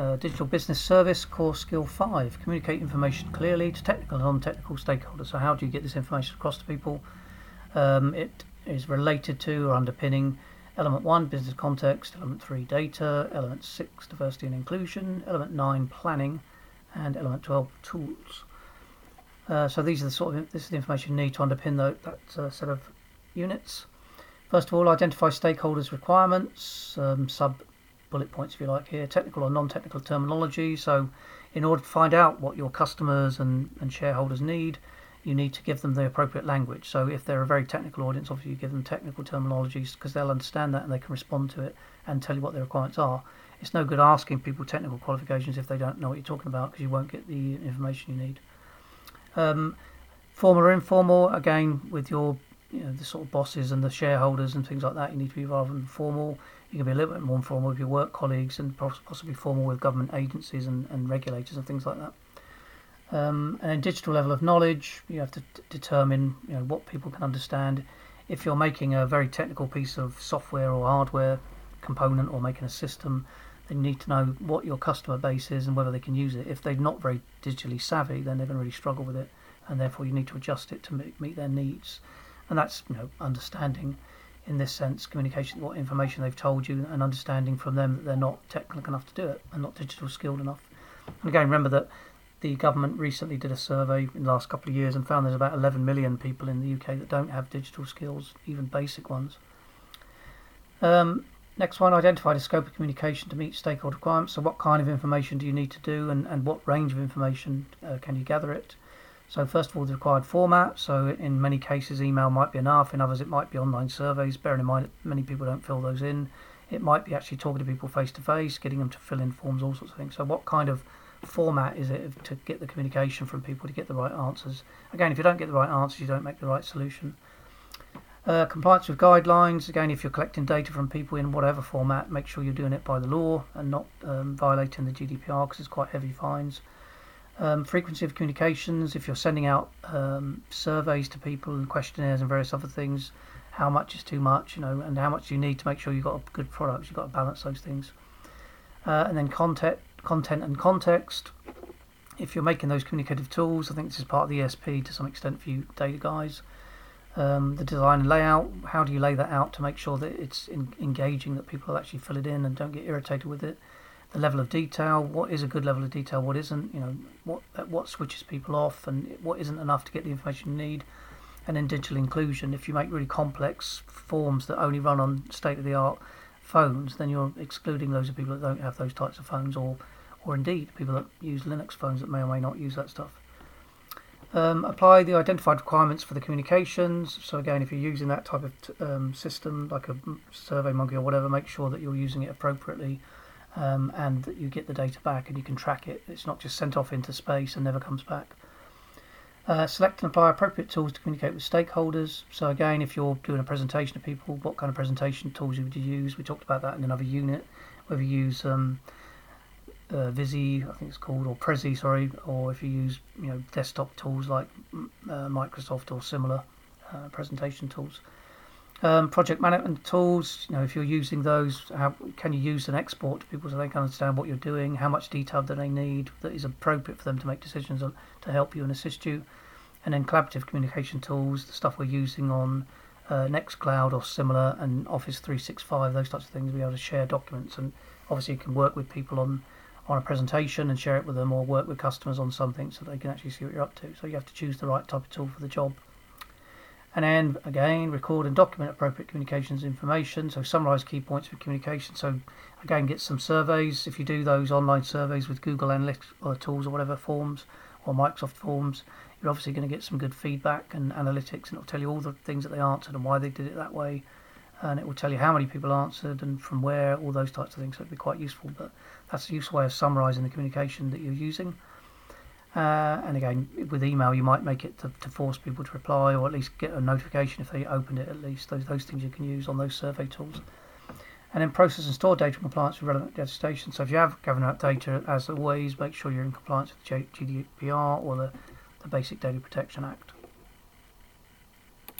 uh, digital business service core skill five. Communicate information clearly to technical and non-technical stakeholders. So how do you get this information across to people? Um, it is related to or underpinning element 1 business context element 3 data element 6 diversity and inclusion element 9 planning and element 12 tools. Uh, so these are the sort of this is the information you need to underpin the, that uh, set of units. First of all identify stakeholders requirements um, sub bullet points, if you like, here technical or non technical terminology. So, in order to find out what your customers and, and shareholders need, you need to give them the appropriate language. So, if they're a very technical audience, obviously you give them technical terminologies because they'll understand that and they can respond to it and tell you what their requirements are. It's no good asking people technical qualifications if they don't know what you're talking about because you won't get the information you need. Um, formal or informal, again, with your you know, the sort of bosses and the shareholders and things like that, you need to be rather formal. You can be a little bit more informal with your work colleagues and possibly formal with government agencies and, and regulators and things like that. Um, and then digital level of knowledge, you have to determine you know what people can understand. If you're making a very technical piece of software or hardware component or making a system, then you need to know what your customer base is and whether they can use it. If they're not very digitally savvy, then they're going to really struggle with it, and therefore you need to adjust it to meet, meet their needs. And that's you know understanding in this sense, communication, what information they've told you, and understanding from them that they're not technical enough to do it and not digital skilled enough. And again, remember that the government recently did a survey in the last couple of years and found there's about 11 million people in the UK that don't have digital skills, even basic ones. Um, next one, identify the scope of communication to meet stakeholder requirements. So, what kind of information do you need to do, and, and what range of information uh, can you gather it? So first of all, the required format. So in many cases, email might be enough. In others, it might be online surveys. Bearing in mind that many people don't fill those in. It might be actually talking to people face to face, getting them to fill in forms, all sorts of things. So what kind of format is it to get the communication from people to get the right answers? Again, if you don't get the right answers, you don't make the right solution. Uh, compliance with guidelines. Again, if you're collecting data from people in whatever format, make sure you're doing it by the law and not um, violating the GDPR because it's quite heavy fines. Um, frequency of communications, if you're sending out um, surveys to people and questionnaires and various other things, how much is too much, you know, and how much you need to make sure you've got a good product. You've got to balance those things. Uh, and then content, content and context. If you're making those communicative tools, I think this is part of the ESP to some extent for you data guys. Um, the design and layout, how do you lay that out to make sure that it's in, engaging, that people actually fill it in and don't get irritated with it the level of detail, what is a good level of detail, what isn't, you know, what what switches people off, and what isn't enough to get the information you need, and then digital inclusion. If you make really complex forms that only run on state of the art phones, then you're excluding those of people that don't have those types of phones, or or indeed people that use Linux phones that may or may not use that stuff. Um, apply the identified requirements for the communications. So again, if you're using that type of t- um, system, like a SurveyMonkey or whatever, make sure that you're using it appropriately um, and that you get the data back and you can track it. It's not just sent off into space and never comes back. Uh, select and apply appropriate tools to communicate with stakeholders. So again, if you're doing a presentation to people, what kind of presentation tools would you use? We talked about that in another unit. Whether you use um, uh, Vizy, I think it's called, or Prezi, sorry, or if you use you know desktop tools like uh, Microsoft or similar uh, presentation tools. Um, project management tools, you know, if you're using those, how can you use an export to people so they can understand what you're doing? How much detail do they need that is appropriate for them to make decisions on, to help you and assist you? And then collaborative communication tools, the stuff we're using on uh, Nextcloud or similar, and Office 365, those types of things. Be able to share documents, and obviously you can work with people on on a presentation and share it with them, or work with customers on something so they can actually see what you're up to. So you have to choose the right type of tool for the job. And then again, record and document appropriate communications information. So summarize key points for communication. So again, get some surveys. If you do those online surveys with Google Analytics or tools or whatever forms or Microsoft Forms, you're obviously going to get some good feedback and analytics, and it'll tell you all the things that they answered and why they did it that way. And it will tell you how many people answered and from where, all those types of things. So it'd be quite useful. But that's a useful way of summarizing the communication that you're using. Uh, and again, with email, you might make it to, to, force people to reply or at least get a notification if they opened it, at least. Those, those things you can use on those survey tools. And then process and store data compliance with relevant legislation. So if you have government data, as always, make sure you're in compliance with GDPR or the, the Basic Data Protection Act.